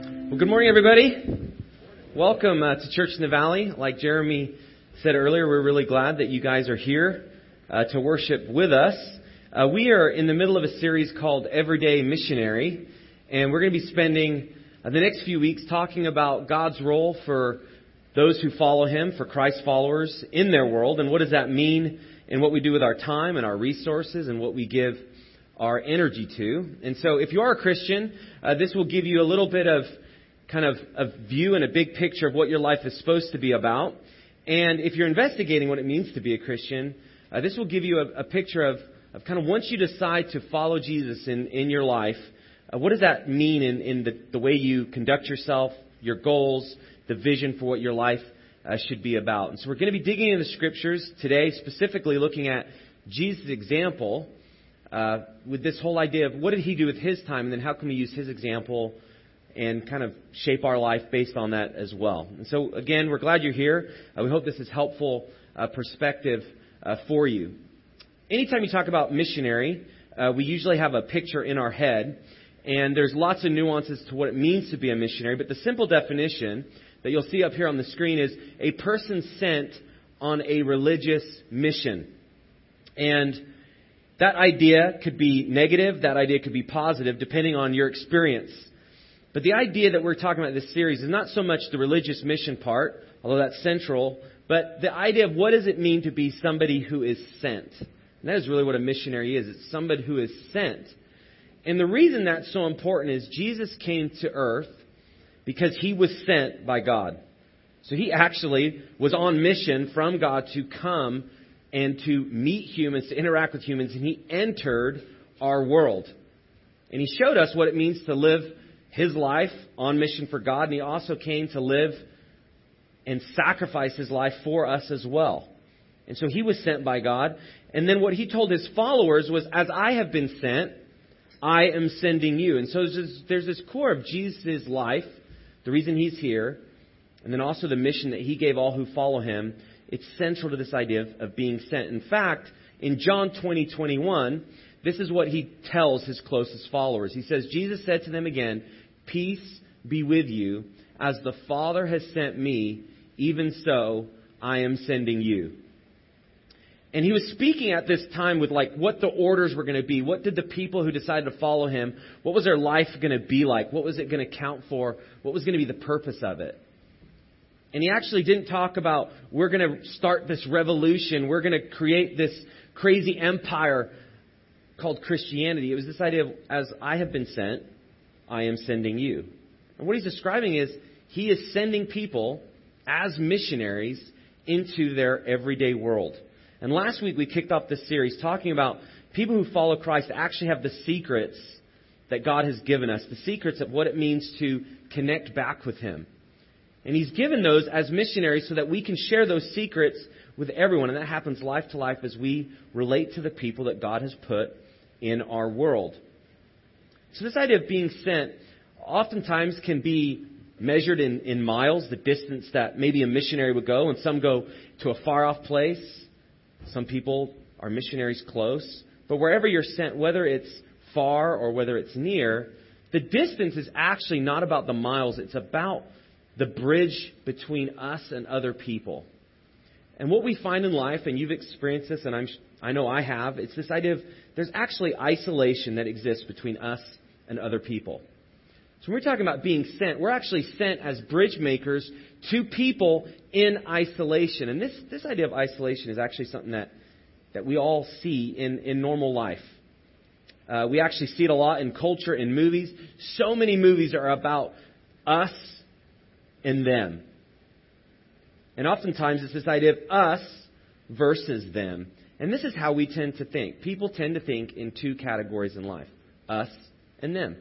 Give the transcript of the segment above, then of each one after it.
Well, good morning, everybody. Welcome uh, to Church in the Valley. Like Jeremy said earlier, we're really glad that you guys are here uh, to worship with us. Uh, we are in the middle of a series called Everyday Missionary, and we're going to be spending uh, the next few weeks talking about God's role for those who follow Him, for Christ followers in their world, and what does that mean and what we do with our time and our resources and what we give our energy to. And so if you are a Christian, uh, this will give you a little bit of kind of a view and a big picture of what your life is supposed to be about. And if you're investigating what it means to be a Christian, uh, this will give you a, a picture of, of kind of once you decide to follow Jesus in, in your life, uh, what does that mean in, in the, the way you conduct yourself, your goals, the vision for what your life uh, should be about. And so we're going to be digging into the scriptures today, specifically looking at Jesus' example uh, with this whole idea of what did he do with his time, and then how can we use his example and kind of shape our life based on that as well. And so, again, we're glad you're here. Uh, we hope this is helpful uh, perspective uh, for you. Anytime you talk about missionary, uh, we usually have a picture in our head, and there's lots of nuances to what it means to be a missionary. But the simple definition that you'll see up here on the screen is a person sent on a religious mission. And that idea could be negative, that idea could be positive, depending on your experience. But the idea that we're talking about in this series is not so much the religious mission part, although that's central, but the idea of what does it mean to be somebody who is sent. And that is really what a missionary is. It's somebody who is sent. And the reason that's so important is Jesus came to earth because he was sent by God. So he actually was on mission from God to come and to meet humans, to interact with humans, and he entered our world. And he showed us what it means to live his life on mission for God, and he also came to live and sacrifice his life for us as well. And so he was sent by God. And then what he told his followers was, As I have been sent, I am sending you. And so there's this, there's this core of Jesus' life, the reason he's here, and then also the mission that he gave all who follow him it's central to this idea of, of being sent. In fact, in John 20, 21, this is what he tells his closest followers. He says, Jesus said to them again, Peace be with you. As the Father has sent me, even so I am sending you. And he was speaking at this time with like what the orders were going to be. What did the people who decided to follow him, what was their life going to be like? What was it going to count for? What was going to be the purpose of it? And he actually didn't talk about, we're going to start this revolution, we're going to create this crazy empire called Christianity. It was this idea of, as I have been sent, I am sending you. And what he's describing is, he is sending people as missionaries into their everyday world. And last week we kicked off this series talking about people who follow Christ actually have the secrets that God has given us, the secrets of what it means to connect back with Him. And He's given those as missionaries so that we can share those secrets with everyone. And that happens life to life as we relate to the people that God has put in our world. So, this idea of being sent oftentimes can be measured in, in miles, the distance that maybe a missionary would go, and some go to a far off place. Some people are missionaries close. But wherever you're sent, whether it's far or whether it's near, the distance is actually not about the miles, it's about the bridge between us and other people. And what we find in life, and you've experienced this, and I'm, I know I have, it's this idea of there's actually isolation that exists between us and other people. So when we're talking about being sent, we're actually sent as bridge makers to people in isolation. And this, this idea of isolation is actually something that, that we all see in, in normal life. Uh, we actually see it a lot in culture, in movies. So many movies are about us and them. And oftentimes it's this idea of us versus them. And this is how we tend to think. People tend to think in two categories in life us and them.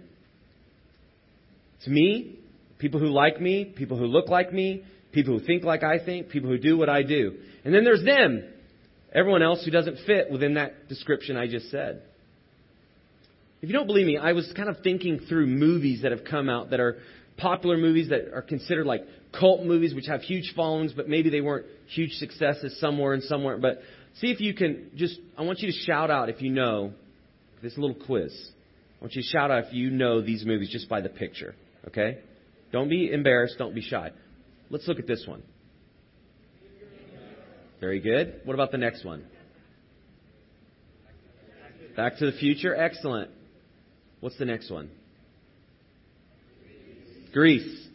It's me, people who like me, people who look like me, people who think like I think, people who do what I do. And then there's them, everyone else who doesn't fit within that description I just said. If you don't believe me, I was kind of thinking through movies that have come out that are popular movies that are considered like cult movies, which have huge followings, but maybe they weren't huge successes somewhere and somewhere. But see if you can just, I want you to shout out if you know this little quiz. I want you to shout out if you know these movies just by the picture. Okay? Don't be embarrassed. Don't be shy. Let's look at this one. Very good. What about the next one? Back to the future. Excellent. What's the next one? Grease.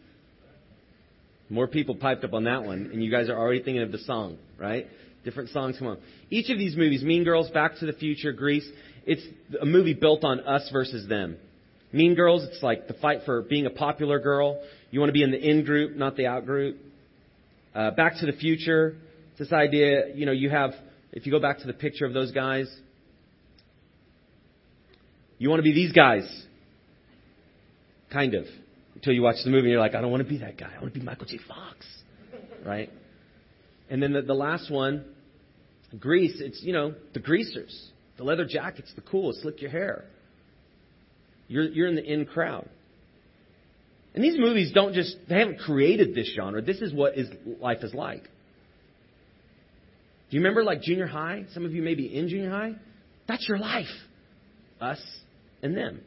More people piped up on that one, and you guys are already thinking of the song, right? Different songs come on. Each of these movies, Mean Girls, Back to the Future, Grease, it's a movie built on us versus them. Mean Girls, it's like the fight for being a popular girl. You want to be in the in group, not the out group. Uh, back to the Future, it's this idea, you know, you have, if you go back to the picture of those guys, you want to be these guys. Kind of. Until you watch the movie you're like, I don't want to be that guy. I want to be Michael J. Fox. Right? And then the, the last one, Grease, it's, you know, the greasers. The leather jackets, the cool, slick your hair. You're, you're in the in crowd. And these movies don't just, they haven't created this genre. This is what is, life is like. Do you remember like junior high? Some of you may be in junior high. That's your life. Us and them.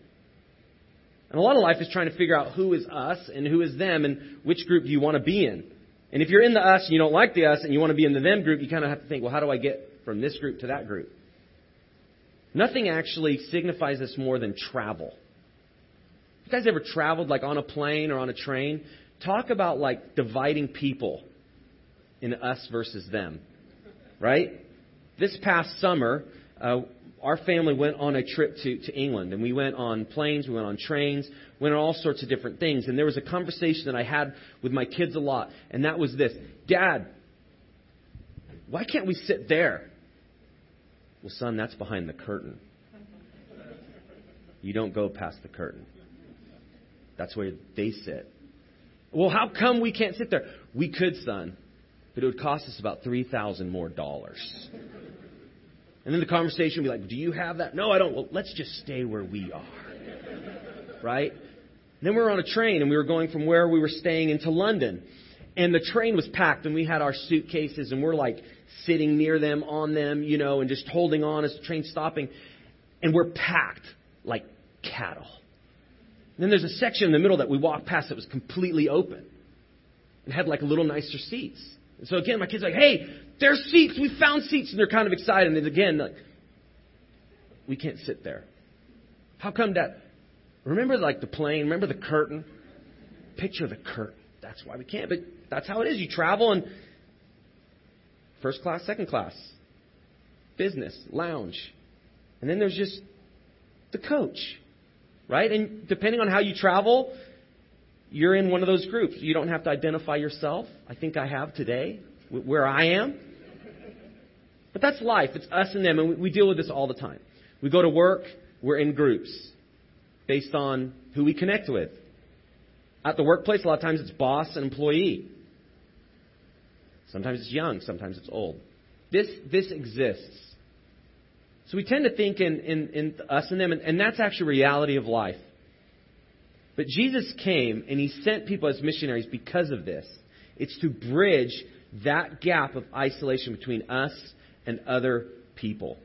And a lot of life is trying to figure out who is us and who is them and which group do you want to be in. And if you're in the us and you don't like the us and you want to be in the them group, you kind of have to think, well, how do I get from this group to that group? Nothing actually signifies this more than travel. You guys ever traveled like on a plane or on a train? Talk about like dividing people in us versus them, right? This past summer, uh, our family went on a trip to, to England, and we went on planes, we went on trains, went on all sorts of different things. And there was a conversation that I had with my kids a lot, and that was this Dad, why can't we sit there? Well, son, that's behind the curtain. You don't go past the curtain. That's where they sit. Well, how come we can't sit there? We could, son, but it would cost us about 3000 more dollars. And then the conversation would be like, Do you have that? No, I don't. Well, let's just stay where we are. Right? And then we were on a train and we were going from where we were staying into London. And the train was packed and we had our suitcases and we're like sitting near them, on them, you know, and just holding on as the train's stopping. And we're packed like cattle. And then there's a section in the middle that we walked past that was completely open and had like a little nicer seats. So again, my kid's are like, hey, there's seats. We found seats. And they're kind of excited. And again, like, we can't sit there. How come that? Remember like the plane? Remember the curtain? Picture the curtain. That's why we can't. But that's how it is. You travel and first class, second class, business, lounge. And then there's just the coach. Right? And depending on how you travel, you're in one of those groups. You don't have to identify yourself. I think I have today, where I am. But that's life. It's us and them, and we deal with this all the time. We go to work, we're in groups based on who we connect with. At the workplace, a lot of times it's boss and employee. Sometimes it's young, sometimes it's old. This, this exists. So we tend to think in, in, in us and them, and, and that's actually reality of life. But Jesus came and he sent people as missionaries because of this. It's to bridge that gap of isolation between us and other people.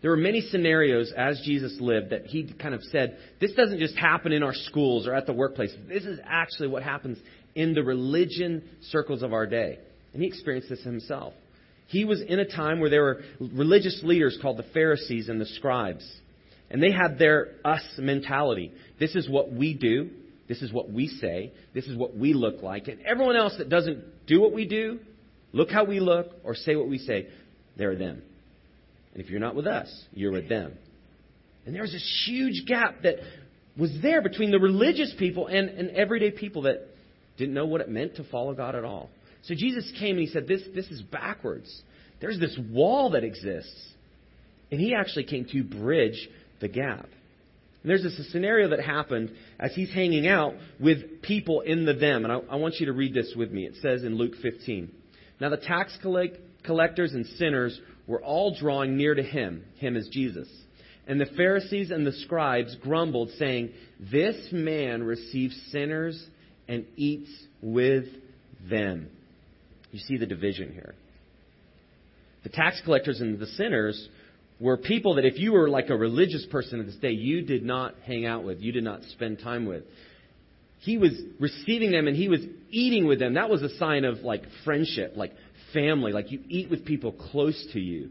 There were many scenarios as Jesus lived that he kind of said, this doesn't just happen in our schools or at the workplace. This is actually what happens in the religion circles of our day. And he experienced this himself. He was in a time where there were religious leaders called the Pharisees and the scribes. And they had their us mentality. This is what we do. This is what we say. This is what we look like. And everyone else that doesn't do what we do, look how we look, or say what we say, they're them. And if you're not with us, you're with them. And there was this huge gap that was there between the religious people and, and everyday people that didn't know what it meant to follow God at all. So Jesus came and he said, This, this is backwards. There's this wall that exists. And he actually came to bridge the gap. And there's this scenario that happened as he's hanging out with people in the them. And I, I want you to read this with me. It says in Luke 15. Now the tax collect, collectors and sinners were all drawing near to him. Him as Jesus. And the Pharisees and the scribes grumbled, saying, This man receives sinners and eats with them. You see the division here. The tax collectors and the sinners were people that if you were like a religious person of this day, you did not hang out with, you did not spend time with. he was receiving them and he was eating with them. That was a sign of like friendship, like family, like you eat with people close to you.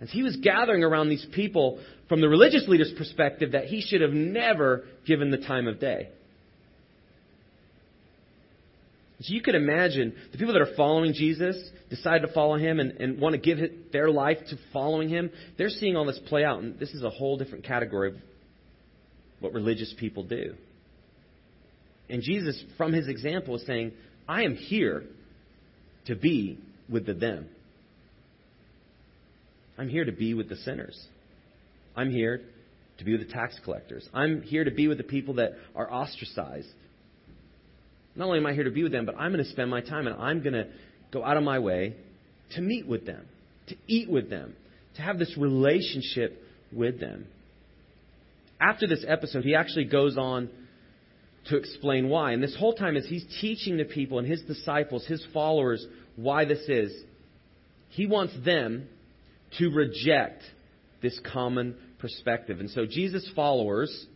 As he was gathering around these people from the religious leader's perspective that he should have never given the time of day. So you could imagine the people that are following Jesus, decide to follow him, and, and want to give their life to following him. They're seeing all this play out, and this is a whole different category of what religious people do. And Jesus, from his example, is saying, I am here to be with the them. I'm here to be with the sinners. I'm here to be with the tax collectors. I'm here to be with the people that are ostracized. Not only am I here to be with them, but I'm going to spend my time and I'm going to go out of my way to meet with them, to eat with them, to have this relationship with them. After this episode, he actually goes on to explain why. And this whole time, as he's teaching the people and his disciples, his followers, why this is, he wants them to reject this common perspective. And so Jesus' followers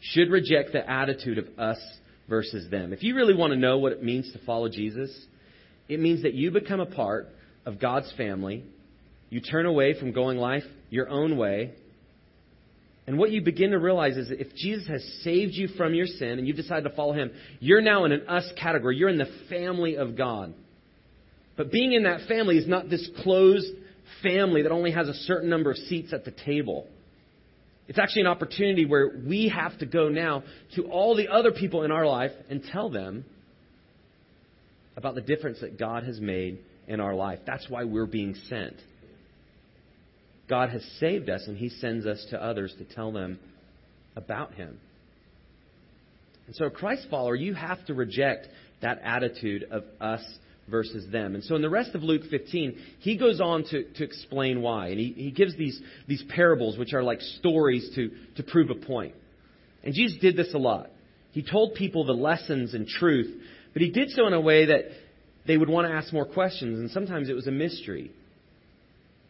should reject the attitude of us versus them. If you really want to know what it means to follow Jesus, it means that you become a part of God's family. You turn away from going life your own way. And what you begin to realize is that if Jesus has saved you from your sin and you've decided to follow him, you're now in an us category. You're in the family of God. But being in that family is not this closed family that only has a certain number of seats at the table. It's actually an opportunity where we have to go now to all the other people in our life and tell them about the difference that God has made in our life. That's why we're being sent. God has saved us, and He sends us to others to tell them about Him. And so, a Christ follower, you have to reject that attitude of us versus them. And so in the rest of Luke 15, he goes on to, to explain why. And he, he gives these, these parables, which are like stories to, to prove a point. And Jesus did this a lot. He told people the lessons and truth, but he did so in a way that they would want to ask more questions, and sometimes it was a mystery.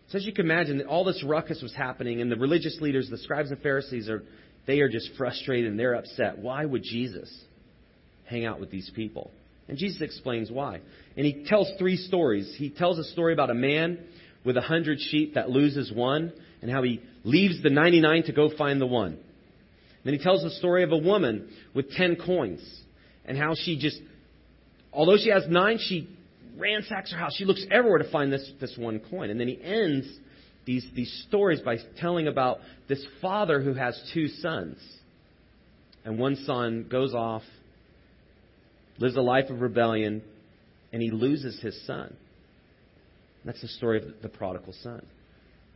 So as you can imagine, that all this ruckus was happening, and the religious leaders, the scribes and Pharisees, are they are just frustrated and they're upset. Why would Jesus hang out with these people? And Jesus explains why. And he tells three stories. He tells a story about a man with a hundred sheep that loses one, and how he leaves the 99 to go find the one. Then he tells the story of a woman with 10 coins, and how she just, although she has nine, she ransacks her house. She looks everywhere to find this, this one coin. And then he ends these, these stories by telling about this father who has two sons. And one son goes off lives a life of rebellion, and he loses his son. That's the story of the prodigal son.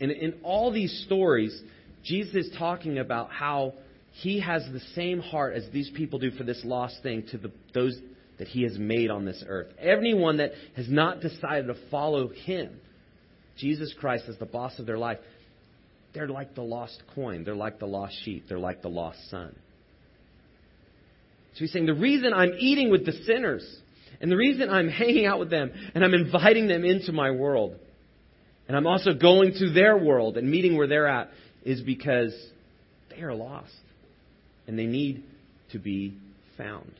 And in all these stories, Jesus is talking about how he has the same heart as these people do for this lost thing to the, those that he has made on this earth. Anyone that has not decided to follow him, Jesus Christ, as the boss of their life, they're like the lost coin. They're like the lost sheep. They're like the lost son. So he's saying, the reason I'm eating with the sinners, and the reason I'm hanging out with them, and I'm inviting them into my world, and I'm also going to their world and meeting where they're at, is because they are lost. And they need to be found.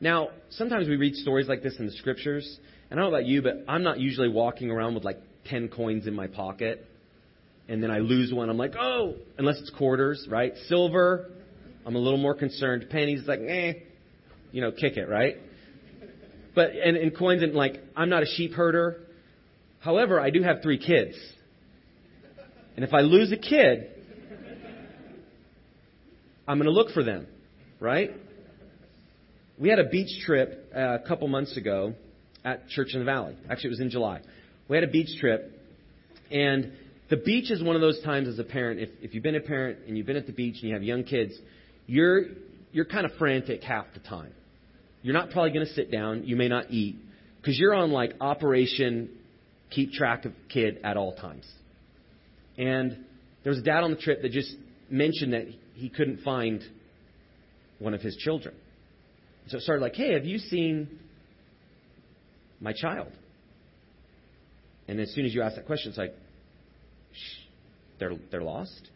Now, sometimes we read stories like this in the scriptures, and I don't know about you, but I'm not usually walking around with like 10 coins in my pocket, and then I lose one. I'm like, oh, unless it's quarters, right? Silver, I'm a little more concerned. Pennies like, eh, you know, kick it, right? But and, and coins and like, I'm not a sheep herder. However, I do have three kids. And if I lose a kid, I'm going to look for them, right? We had a beach trip uh, a couple months ago at Church in the Valley. Actually, it was in July. We had a beach trip, and the beach is one of those times as a parent, if, if you've been a parent and you've been at the beach and you have young kids, you're, you're kind of frantic half the time. You're not probably going to sit down. You may not eat because you're on like operation keep track of kid at all times. And there was a dad on the trip that just mentioned that he couldn't find one of his children. So it started like, hey, have you seen my child? And as soon as you ask that question, it's like, Shh, they're, they're lost?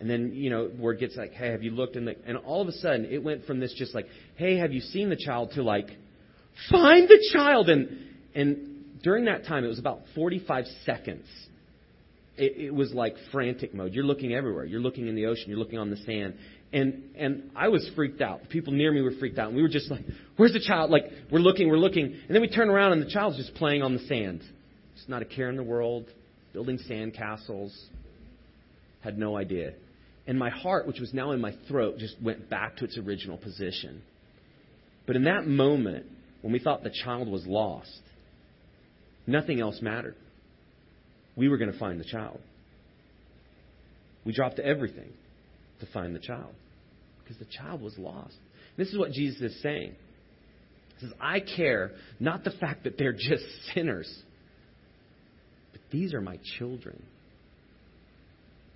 And then, you know, word gets like, hey, have you looked? And, the, and all of a sudden, it went from this just like, hey, have you seen the child to like, find the child. And, and during that time, it was about 45 seconds. It, it was like frantic mode. You're looking everywhere. You're looking in the ocean. You're looking on the sand. And, and I was freaked out. The people near me were freaked out. And we were just like, where's the child? Like, we're looking, we're looking. And then we turn around and the child's just playing on the sand. It's not a care in the world, building sand castles. Had no idea. And my heart, which was now in my throat, just went back to its original position. But in that moment, when we thought the child was lost, nothing else mattered. We were going to find the child. We dropped everything to find the child because the child was lost. This is what Jesus is saying. He says, I care not the fact that they're just sinners, but these are my children.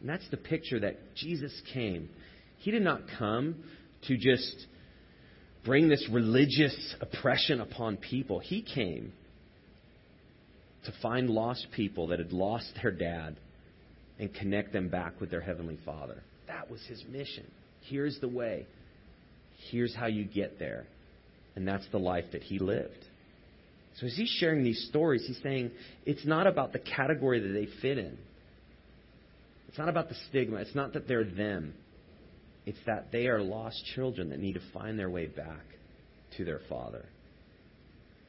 And that's the picture that Jesus came. He did not come to just bring this religious oppression upon people. He came to find lost people that had lost their dad and connect them back with their Heavenly Father. That was his mission. Here's the way. Here's how you get there. And that's the life that he lived. So as he's sharing these stories, he's saying it's not about the category that they fit in. It's not about the stigma. It's not that they're them. It's that they are lost children that need to find their way back to their Father.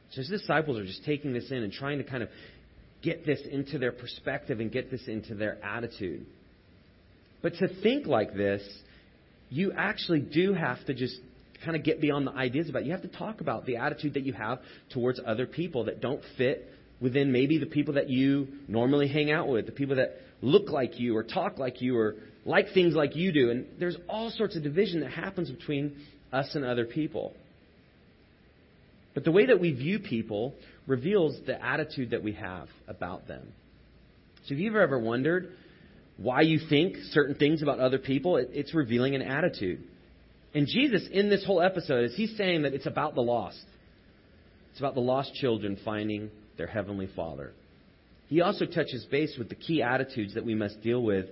So his disciples are just taking this in and trying to kind of get this into their perspective and get this into their attitude. But to think like this, you actually do have to just kind of get beyond the ideas about it. You have to talk about the attitude that you have towards other people that don't fit within maybe the people that you normally hang out with, the people that look like you or talk like you or like things like you do. And there's all sorts of division that happens between us and other people. But the way that we view people reveals the attitude that we have about them. So if you've ever wondered why you think certain things about other people, it's revealing an attitude. And Jesus, in this whole episode, is he's saying that it's about the lost. It's about the lost children finding their heavenly Father. He also touches base with the key attitudes that we must deal with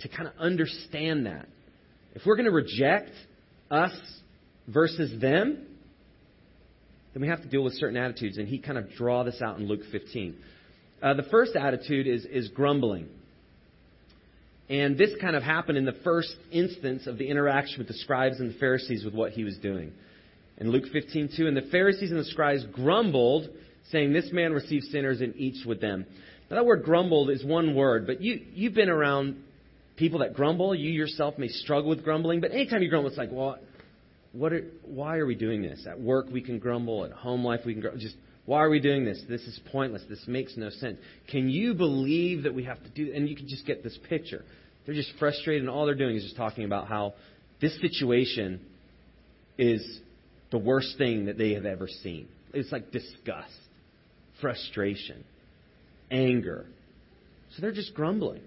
to kind of understand that. If we're going to reject us versus them, then we have to deal with certain attitudes. And he kind of draw this out in Luke 15. Uh, the first attitude is, is grumbling. And this kind of happened in the first instance of the interaction with the scribes and the Pharisees with what he was doing. In Luke 15:2, and the Pharisees and the scribes grumbled, saying, "This man receives sinners and eats with them." Now, that word grumbled is one word, but you, you've been around people that grumble. You yourself may struggle with grumbling, but anytime you grumble, it's like, well, what are, why are we doing this? At work, we can grumble. At home life, we can grumble. Just, why are we doing this? This is pointless. This makes no sense. Can you believe that we have to do And you can just get this picture. They're just frustrated, and all they're doing is just talking about how this situation is the worst thing that they have ever seen. It's like disgust, frustration anger. So they're just grumbling.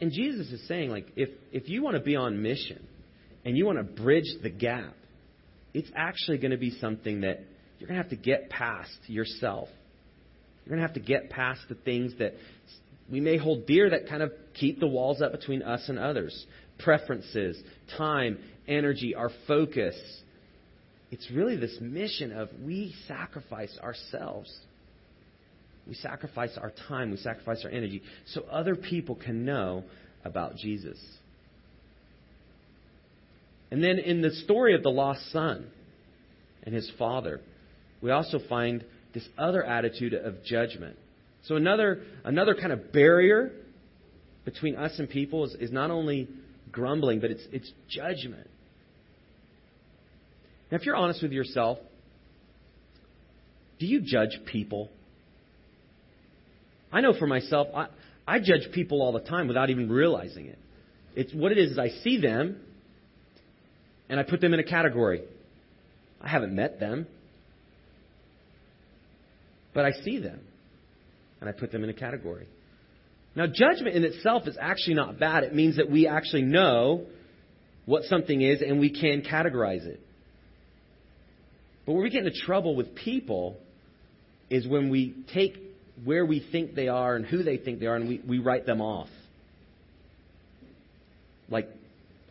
And Jesus is saying, like, if, if you want to be on mission and you want to bridge the gap, it's actually going to be something that you're going to have to get past yourself. You're going to have to get past the things that we may hold dear that kind of keep the walls up between us and others preferences, time, energy, our focus. It's really this mission of we sacrifice ourselves we sacrifice our time, we sacrifice our energy so other people can know about Jesus. And then in the story of the lost son and his father, we also find this other attitude of judgment. So another another kind of barrier between us and people is, is not only grumbling, but it's it's judgment. Now, if you're honest with yourself, do you judge people? I know for myself, I, I judge people all the time without even realizing it. It's what it is is I see them and I put them in a category. I haven't met them. But I see them and I put them in a category. Now, judgment in itself is actually not bad. It means that we actually know what something is and we can categorize it. But where we get into trouble with people is when we take where we think they are and who they think they are, and we, we write them off. like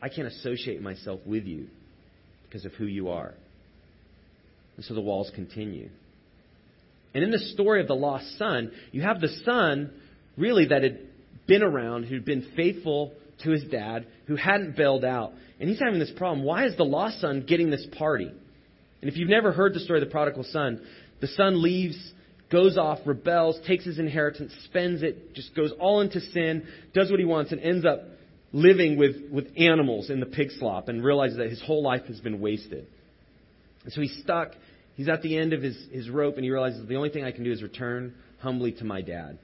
I can't associate myself with you because of who you are. And so the walls continue. And in the story of the lost son, you have the son really that had been around, who'd been faithful to his dad, who hadn't bailed out. And he's having this problem. Why is the lost son getting this party? And if you've never heard the story of the prodigal son, the son leaves, goes off, rebels, takes his inheritance, spends it, just goes all into sin, does what he wants, and ends up living with, with animals in the pig slop and realizes that his whole life has been wasted. And so he's stuck. He's at the end of his, his rope, and he realizes the only thing I can do is return humbly to my dad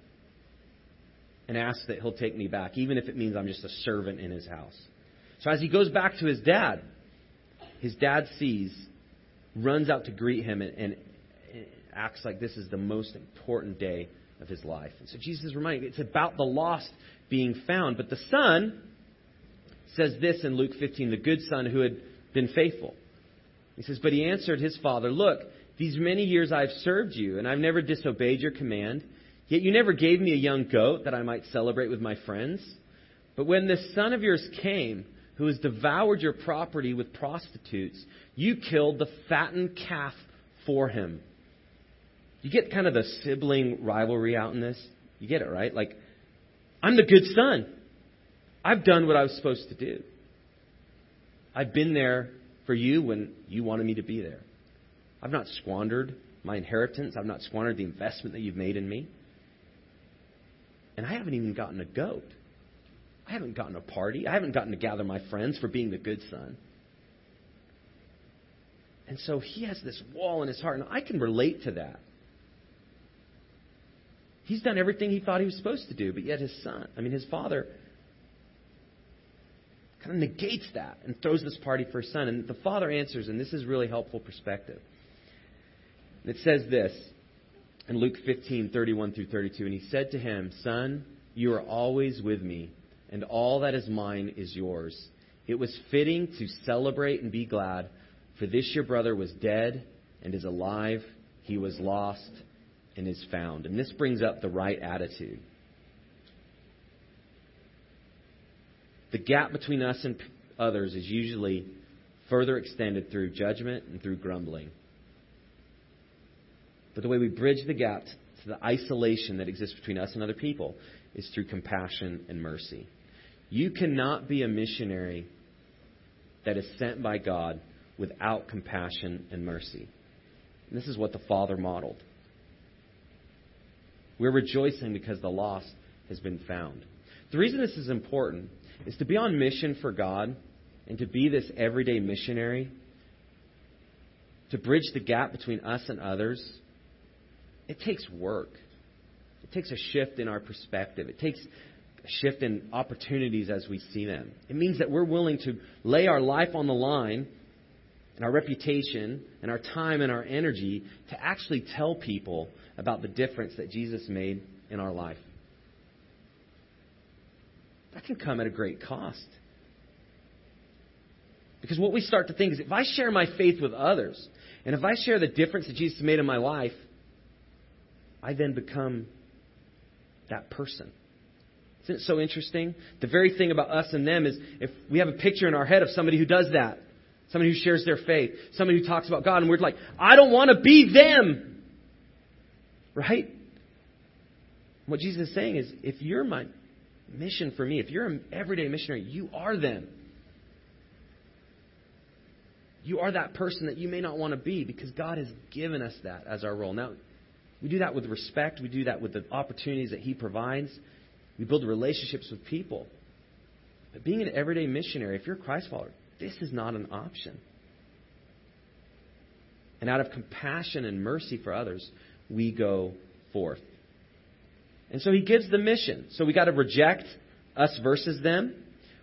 and ask that he'll take me back, even if it means I'm just a servant in his house. So as he goes back to his dad, his dad sees, runs out to greet him, and, and acts like this is the most important day of his life. And so Jesus is reminding, it's about the lost being found. But the son says this in Luke 15, the good son who had been faithful. He says, But he answered his father, Look, these many years I've served you, and I've never disobeyed your command. Yet you never gave me a young goat that I might celebrate with my friends. But when this son of yours came, who has devoured your property with prostitutes, you killed the fattened calf for him. You get kind of the sibling rivalry out in this? You get it, right? Like, I'm the good son. I've done what I was supposed to do. I've been there for you when you wanted me to be there. I've not squandered my inheritance. I've not squandered the investment that you've made in me. And I haven't even gotten a goat. I haven't gotten a party. I haven't gotten to gather my friends for being the good son. And so he has this wall in his heart, and I can relate to that. He's done everything he thought he was supposed to do, but yet his son, I mean, his father, kind of negates that and throws this party for his son. And the father answers, and this is really helpful perspective. It says this in Luke 15, 31 through 32. And he said to him, Son, you are always with me, and all that is mine is yours. It was fitting to celebrate and be glad, for this your brother was dead and is alive. He was lost and is found. And this brings up the right attitude. The gap between us and others is usually further extended through judgment and through grumbling. But the way we bridge the gap to the isolation that exists between us and other people is through compassion and mercy. You cannot be a missionary that is sent by God without compassion and mercy. And this is what the Father modeled. We're rejoicing because the lost has been found. The reason this is important is to be on mission for God and to be this everyday missionary, to bridge the gap between us and others, it takes work. It takes a shift in our perspective. It takes shift in opportunities as we see them. It means that we're willing to lay our life on the line and our reputation and our time and our energy to actually tell people about the difference that Jesus made in our life. That can come at a great cost. Because what we start to think is if I share my faith with others, and if I share the difference that Jesus made in my life, I then become that person. Isn't it so interesting? The very thing about us and them is if we have a picture in our head of somebody who does that, somebody who shares their faith, somebody who talks about God, and we're like, I don't want to be them. Right? What Jesus is saying is if you're my mission for me. If you're an everyday missionary, you are them. You are that person that you may not want to be because God has given us that as our role. Now, we do that with respect. We do that with the opportunities that He provides. We build relationships with people. But being an everyday missionary, if you're a Christ follower, this is not an option. And out of compassion and mercy for others, we go forth. And so he gives the mission. So we got to reject us versus them.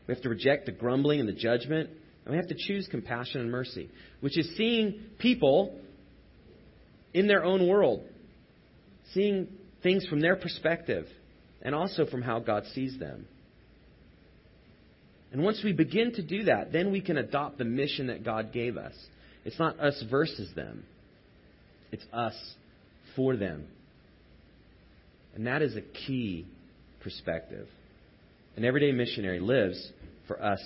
We have to reject the grumbling and the judgment. And we have to choose compassion and mercy, which is seeing people in their own world, seeing things from their perspective, and also from how God sees them. And once we begin to do that, then we can adopt the mission that God gave us. It's not us versus them, it's us for them. And that is a key perspective. An everyday missionary lives for us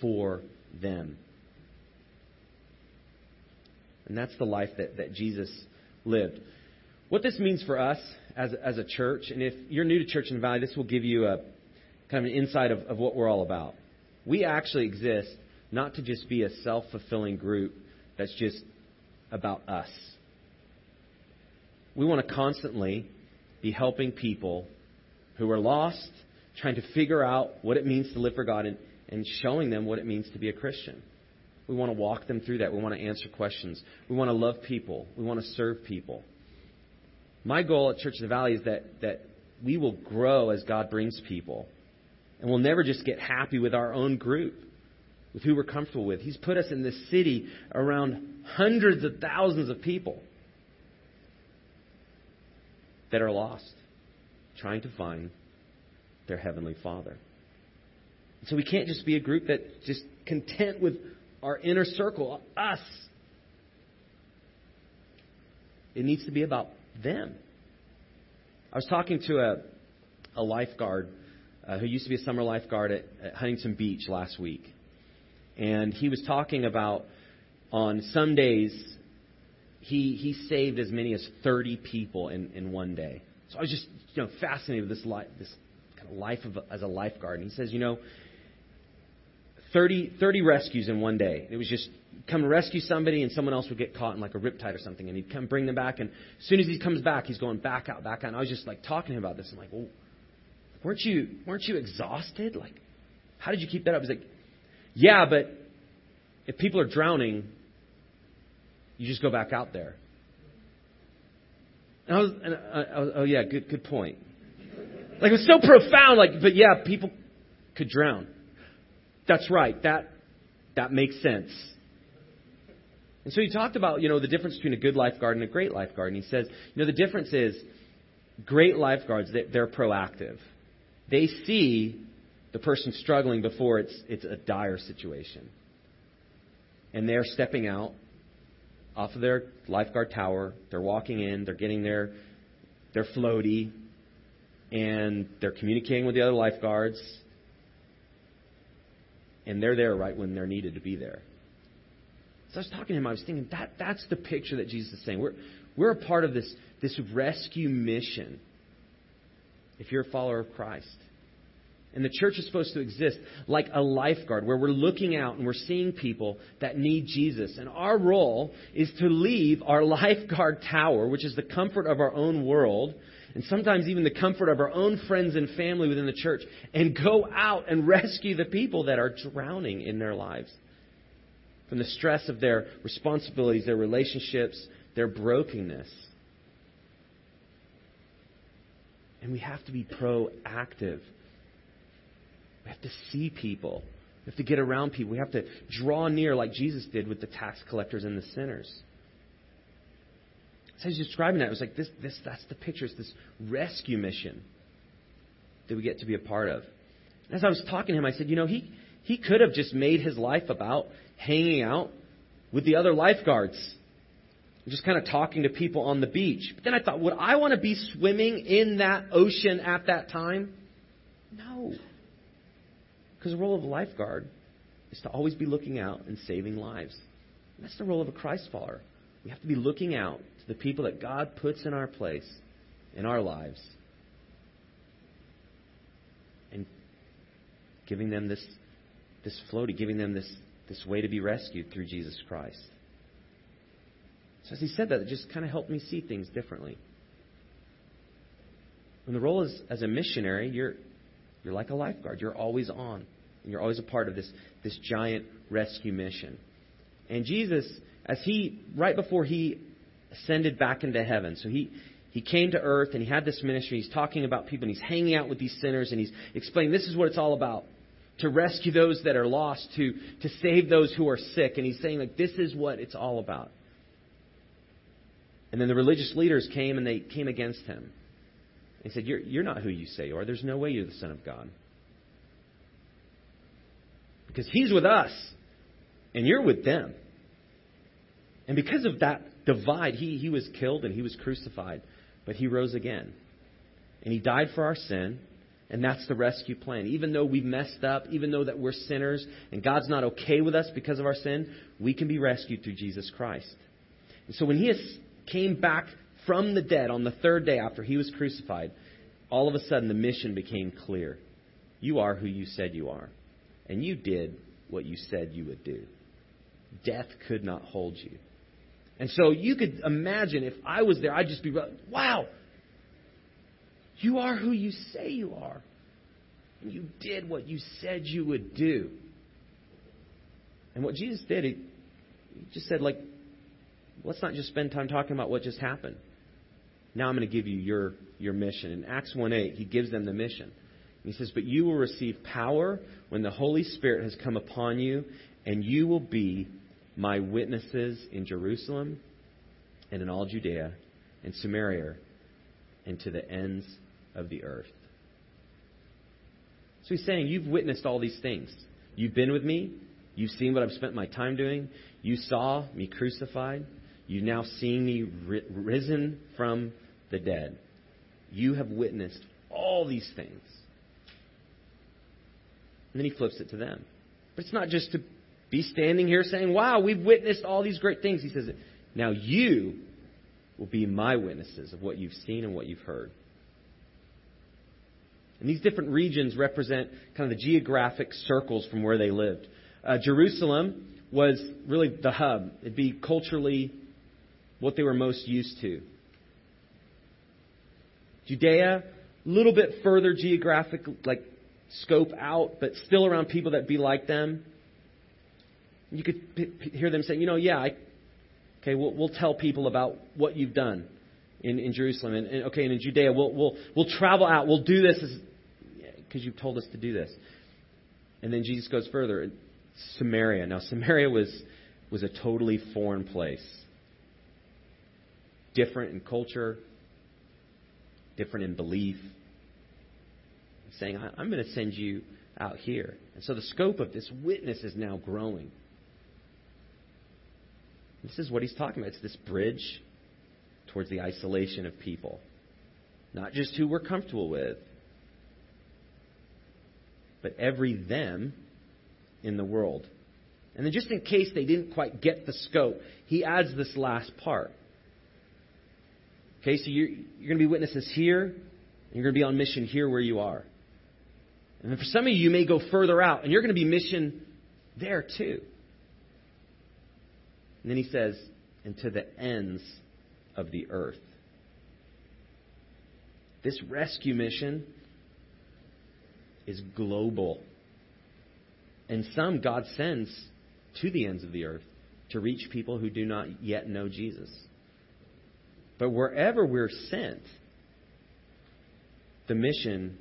for them. And that's the life that, that Jesus lived. What this means for us as, as a church, and if you're new to Church in the Valley, this will give you a kind of an insight of, of what we're all about. We actually exist not to just be a self fulfilling group that's just about us. We want to constantly be helping people who are lost, trying to figure out what it means to live for God, and, and showing them what it means to be a Christian. We want to walk them through that. We want to answer questions. We want to love people. We want to serve people. My goal at Church of the Valley is that, that we will grow as God brings people. And we'll never just get happy with our own group, with who we're comfortable with. He's put us in this city around hundreds of thousands of people that are lost, trying to find their Heavenly Father. So we can't just be a group that's just content with our inner circle, us. It needs to be about them. I was talking to a, a lifeguard uh, who used to be a summer lifeguard at, at Huntington Beach last week. And he was talking about on some days he he saved as many as 30 people in, in one day. So I was just you know fascinated with this life this kind of life of as a lifeguard. And he says, you know, 30, 30 rescues in one day. It was just come rescue somebody and someone else would get caught in like a riptide or something and he'd come bring them back and as soon as he comes back he's going back out back out. And I was just like talking to him about this. I'm like well weren't you weren't you exhausted? Like how did you keep that up? He's like yeah but if people are drowning you just go back out there. And I was, and I, I was oh yeah good good point. Like it was so profound like but yeah people could drown. That's right. That that makes sense. And so he talked about, you know, the difference between a good lifeguard and a great lifeguard. And he says, you know, the difference is great lifeguards, they're proactive. They see the person struggling before it's, it's a dire situation. And they're stepping out off of their lifeguard tower. They're walking in. They're getting their, their floaty. And they're communicating with the other lifeguards and they're there right when they're needed to be there. So I was talking to him, I was thinking that that's the picture that Jesus is saying. We're we're a part of this this rescue mission. If you're a follower of Christ. And the church is supposed to exist like a lifeguard where we're looking out and we're seeing people that need Jesus. And our role is to leave our lifeguard tower, which is the comfort of our own world, and sometimes even the comfort of our own friends and family within the church, and go out and rescue the people that are drowning in their lives from the stress of their responsibilities, their relationships, their brokenness. And we have to be proactive. We have to see people. We have to get around people. We have to draw near like Jesus did with the tax collectors and the sinners. As I was describing that, it was like this, this that's the picture. It's this rescue mission that we get to be a part of. As I was talking to him, I said, you know, he, he could have just made his life about hanging out with the other lifeguards. Just kind of talking to people on the beach. But then I thought, would I want to be swimming in that ocean at that time? No. Because the role of a lifeguard is to always be looking out and saving lives. That's the role of a Christ follower. We have to be looking out to the people that God puts in our place, in our lives, and giving them this, this floaty, giving them this, this way to be rescued through Jesus Christ. So as he said that, it just kind of helped me see things differently. And the role is as a missionary, you're you're like a lifeguard. You're always on. And you're always a part of this, this giant rescue mission. And Jesus, as he, right before he ascended back into heaven, so he, he came to earth and he had this ministry. He's talking about people and he's hanging out with these sinners and he's explaining this is what it's all about to rescue those that are lost, to, to save those who are sick. And he's saying, like, this is what it's all about. And then the religious leaders came and they came against him. He said, you're, you're not who you say you are. There's no way you're the Son of God. Because He's with us, and you're with them. And because of that divide, He, he was killed and He was crucified, but He rose again. And He died for our sin. And that's the rescue plan. Even though we've messed up, even though that we're sinners and God's not okay with us because of our sin, we can be rescued through Jesus Christ. And so when he came back from the dead on the third day after he was crucified, all of a sudden the mission became clear. You are who you said you are. And you did what you said you would do. Death could not hold you. And so you could imagine if I was there, I'd just be, wow, you are who you say you are. And you did what you said you would do. And what Jesus did, he, he just said, like, let's not just spend time talking about what just happened. Now I'm going to give you your, your mission. In Acts 1 8, he gives them the mission. He says, But you will receive power when the Holy Spirit has come upon you, and you will be my witnesses in Jerusalem and in all Judea and Samaria and to the ends of the earth. So he's saying, You've witnessed all these things. You've been with me. You've seen what I've spent my time doing. You saw me crucified. You've now seen me risen from the dead. You have witnessed all these things. And then he flips it to them. But it's not just to be standing here saying, Wow, we've witnessed all these great things. He says, Now you will be my witnesses of what you've seen and what you've heard. And these different regions represent kind of the geographic circles from where they lived. Uh, Jerusalem was really the hub. It'd be culturally what they were most used to. Judea, a little bit further geographic, like scope out, but still around people that be like them. You could p- p- hear them saying, you know, yeah, I, okay, we'll, we'll tell people about what you've done in, in Jerusalem. And, and, okay, and in Judea, we'll, we'll, we'll travel out. We'll do this because you've told us to do this. And then Jesus goes further. Samaria. Now, Samaria was, was a totally foreign place. Different in culture, different in belief. saying, I'm going to send you out here. And so the scope of this witness is now growing. This is what he's talking about. It's this bridge towards the isolation of people. Not just who we're comfortable with, but every them in the world. And then, just in case they didn't quite get the scope, he adds this last part. Okay, so you're, you're going to be witnesses here, and you're going to be on mission here where you are. And then for some of you, you may go further out, and you're going to be mission there too. And then he says, and to the ends of the earth. This rescue mission is global. And some God sends to the ends of the earth to reach people who do not yet know Jesus. But wherever we're sent, the mission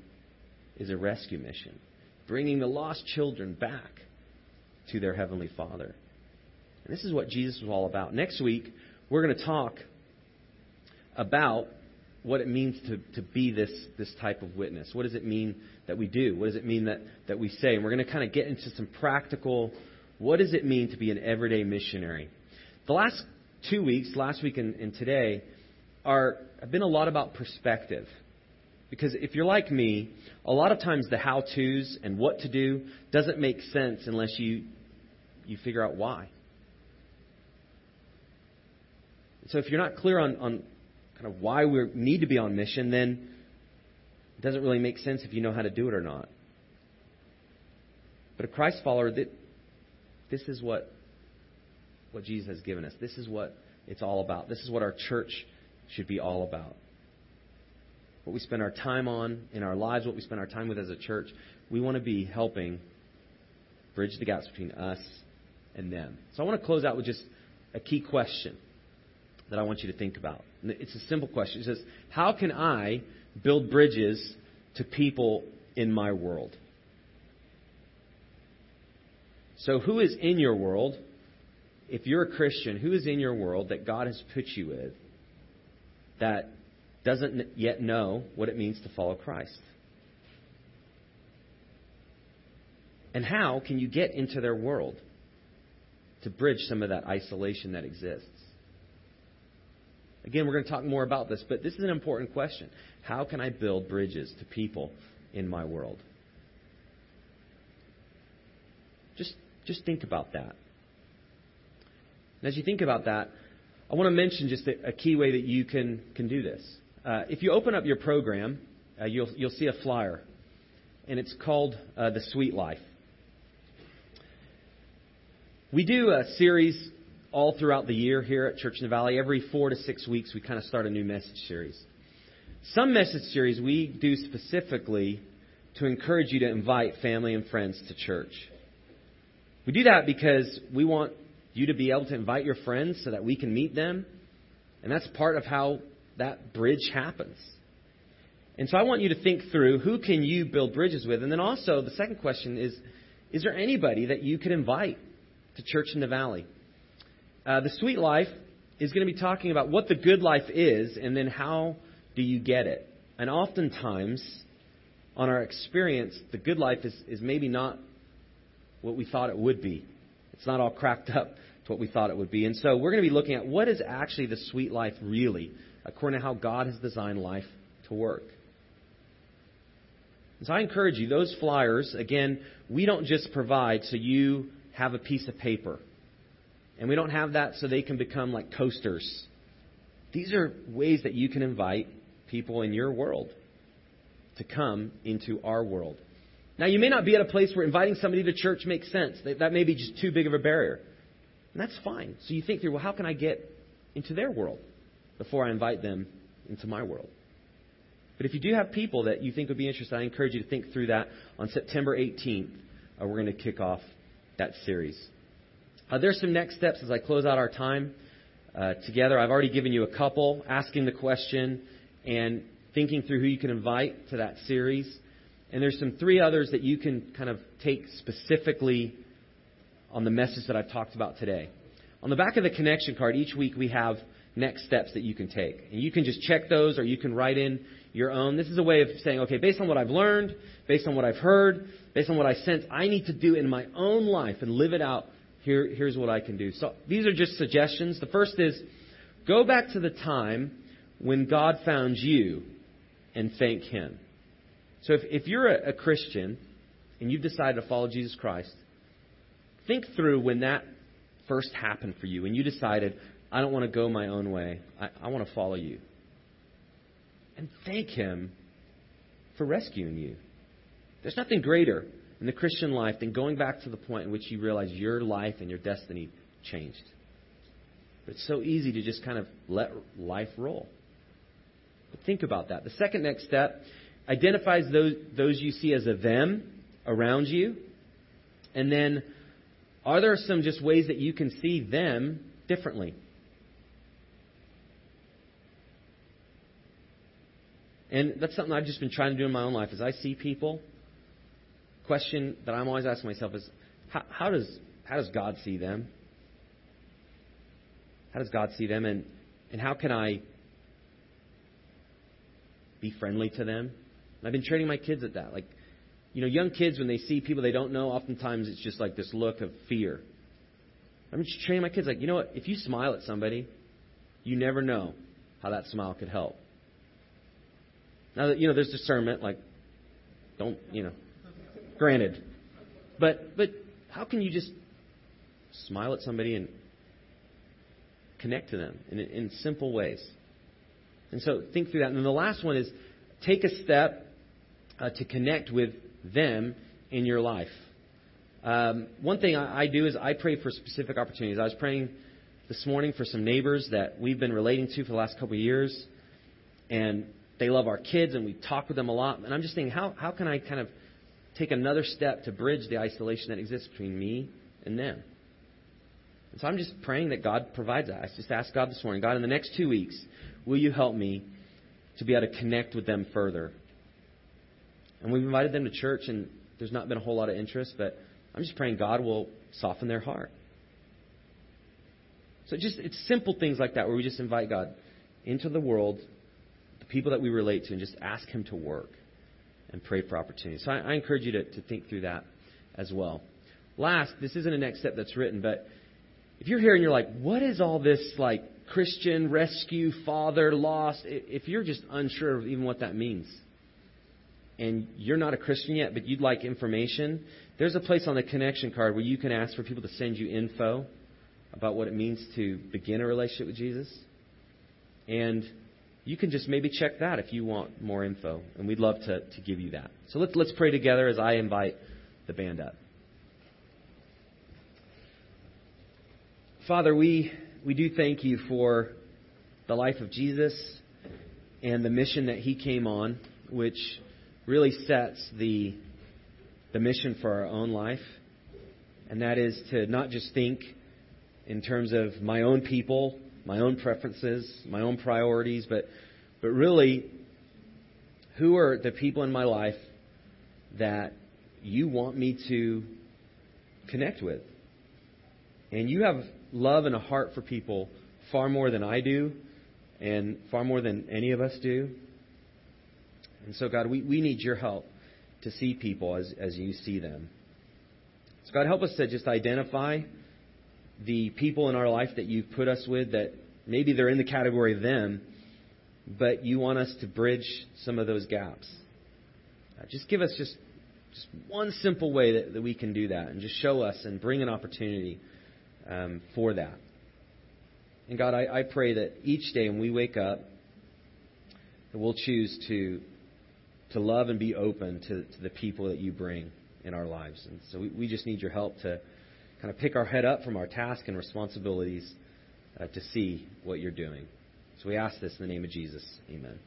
is a rescue mission, bringing the lost children back to their Heavenly Father. And this is what Jesus was all about. Next week, we're going to talk about what it means to, to be this, this type of witness. What does it mean that we do? What does it mean that, that we say? And we're going to kind of get into some practical what does it mean to be an everyday missionary? The last two weeks, last week and, and today, are have been a lot about perspective. Because if you're like me, a lot of times the how to's and what to do doesn't make sense unless you you figure out why. So if you're not clear on, on kind of why we need to be on mission, then it doesn't really make sense if you know how to do it or not. But a Christ follower, this is what what Jesus has given us. This is what it's all about. This is what our church should be all about. What we spend our time on in our lives, what we spend our time with as a church, we want to be helping bridge the gaps between us and them. So I want to close out with just a key question that I want you to think about. It's a simple question. It says, How can I build bridges to people in my world? So, who is in your world? If you're a Christian, who is in your world that God has put you with that doesn't yet know what it means to follow Christ? And how can you get into their world to bridge some of that isolation that exists? Again, we're going to talk more about this, but this is an important question. How can I build bridges to people in my world? Just, just think about that. And as you think about that, I want to mention just a, a key way that you can, can do this. Uh, if you open up your program, uh, you'll, you'll see a flyer, and it's called uh, The Sweet Life. We do a series all throughout the year here at Church in the Valley. Every four to six weeks, we kind of start a new message series. Some message series we do specifically to encourage you to invite family and friends to church. We do that because we want you to be able to invite your friends so that we can meet them. And that's part of how that bridge happens. And so I want you to think through who can you build bridges with? And then also the second question is is there anybody that you could invite to church in the valley? Uh, the sweet life is going to be talking about what the good life is and then how do you get it? And oftentimes, on our experience, the good life is, is maybe not what we thought it would be. It's not all cracked up to what we thought it would be. And so we're going to be looking at what is actually the sweet life really, according to how God has designed life to work. And so I encourage you, those flyers, again, we don't just provide so you have a piece of paper. And we don't have that so they can become like coasters. These are ways that you can invite people in your world to come into our world. Now, you may not be at a place where inviting somebody to church makes sense. That may be just too big of a barrier. And that's fine. So you think through, well, how can I get into their world before I invite them into my world? But if you do have people that you think would be interested, I encourage you to think through that. On September 18th, uh, we're going to kick off that series. Uh, there's some next steps as I close out our time uh, together. I've already given you a couple, asking the question and thinking through who you can invite to that series. And there's some three others that you can kind of take specifically on the message that I've talked about today. On the back of the connection card, each week we have next steps that you can take. And you can just check those or you can write in your own. This is a way of saying, okay, based on what I've learned, based on what I've heard, based on what I sense, I need to do in my own life and live it out. Here, here's what I can do. So these are just suggestions. The first is go back to the time when God found you and thank Him. So if, if you're a, a Christian and you've decided to follow Jesus Christ, think through when that first happened for you and you decided, I don't want to go my own way. I, I want to follow you. And thank Him for rescuing you. There's nothing greater in the Christian life than going back to the point in which you realize your life and your destiny changed. But it's so easy to just kind of let life roll. But think about that. The second next step identifies those, those you see as a them around you. And then, are there some just ways that you can see them differently? And that's something I've just been trying to do in my own life. As I see people, question that I'm always asking myself is, how, how does how does God see them? How does God see them, and and how can I be friendly to them. And I've been training my kids at that. Like, you know, young kids, when they see people they don't know, oftentimes it's just like this look of fear. I'm just training my kids, like, you know what? If you smile at somebody, you never know how that smile could help. Now, that you know, there's discernment, like, don't, you know, granted. But, but how can you just smile at somebody and connect to them in, in simple ways? And so think through that. And then the last one is take a step uh, to connect with them in your life. Um, one thing I, I do is I pray for specific opportunities. I was praying this morning for some neighbors that we've been relating to for the last couple of years, and they love our kids, and we talk with them a lot. And I'm just thinking, how how can I kind of take another step to bridge the isolation that exists between me and them? And so I'm just praying that God provides that. I just asked God this morning, God, in the next two weeks, will you help me to be able to connect with them further? And we've invited them to church, and there's not been a whole lot of interest, but I'm just praying God will soften their heart. So just it's simple things like that where we just invite God into the world, the people that we relate to, and just ask Him to work and pray for opportunities. So I, I encourage you to, to think through that as well. Last, this isn't a next step that's written, but if you're here and you're like, what is all this like Christian rescue, father, lost? If you're just unsure of even what that means, and you're not a Christian yet, but you'd like information, there's a place on the connection card where you can ask for people to send you info about what it means to begin a relationship with Jesus. And you can just maybe check that if you want more info, and we'd love to, to give you that. So let's, let's pray together as I invite the band up. Father, we, we do thank you for the life of Jesus and the mission that he came on, which really sets the, the mission for our own life. And that is to not just think in terms of my own people my own preferences, my own priorities, but, but really, who are the people in my life that you want me to connect with? And you have love and a heart for people far more than I do, and far more than any of us do. And so, God, we, we need your help to see people as, as you see them. So, God, help us to just identify the people in our life that you've put us with that maybe they're in the category of them, but you want us to bridge some of those gaps. Uh, just give us just just one simple way that, that we can do that, and just show us and bring an opportunity um, for that. And God, I, I pray that each day when we wake up, that we'll choose to to love and be open to, to the people that you bring in our lives. And so we, we just need your help to kind of pick our head up from our task and responsibilities uh, to see what you're doing. So we ask this in the name of Jesus. Amen.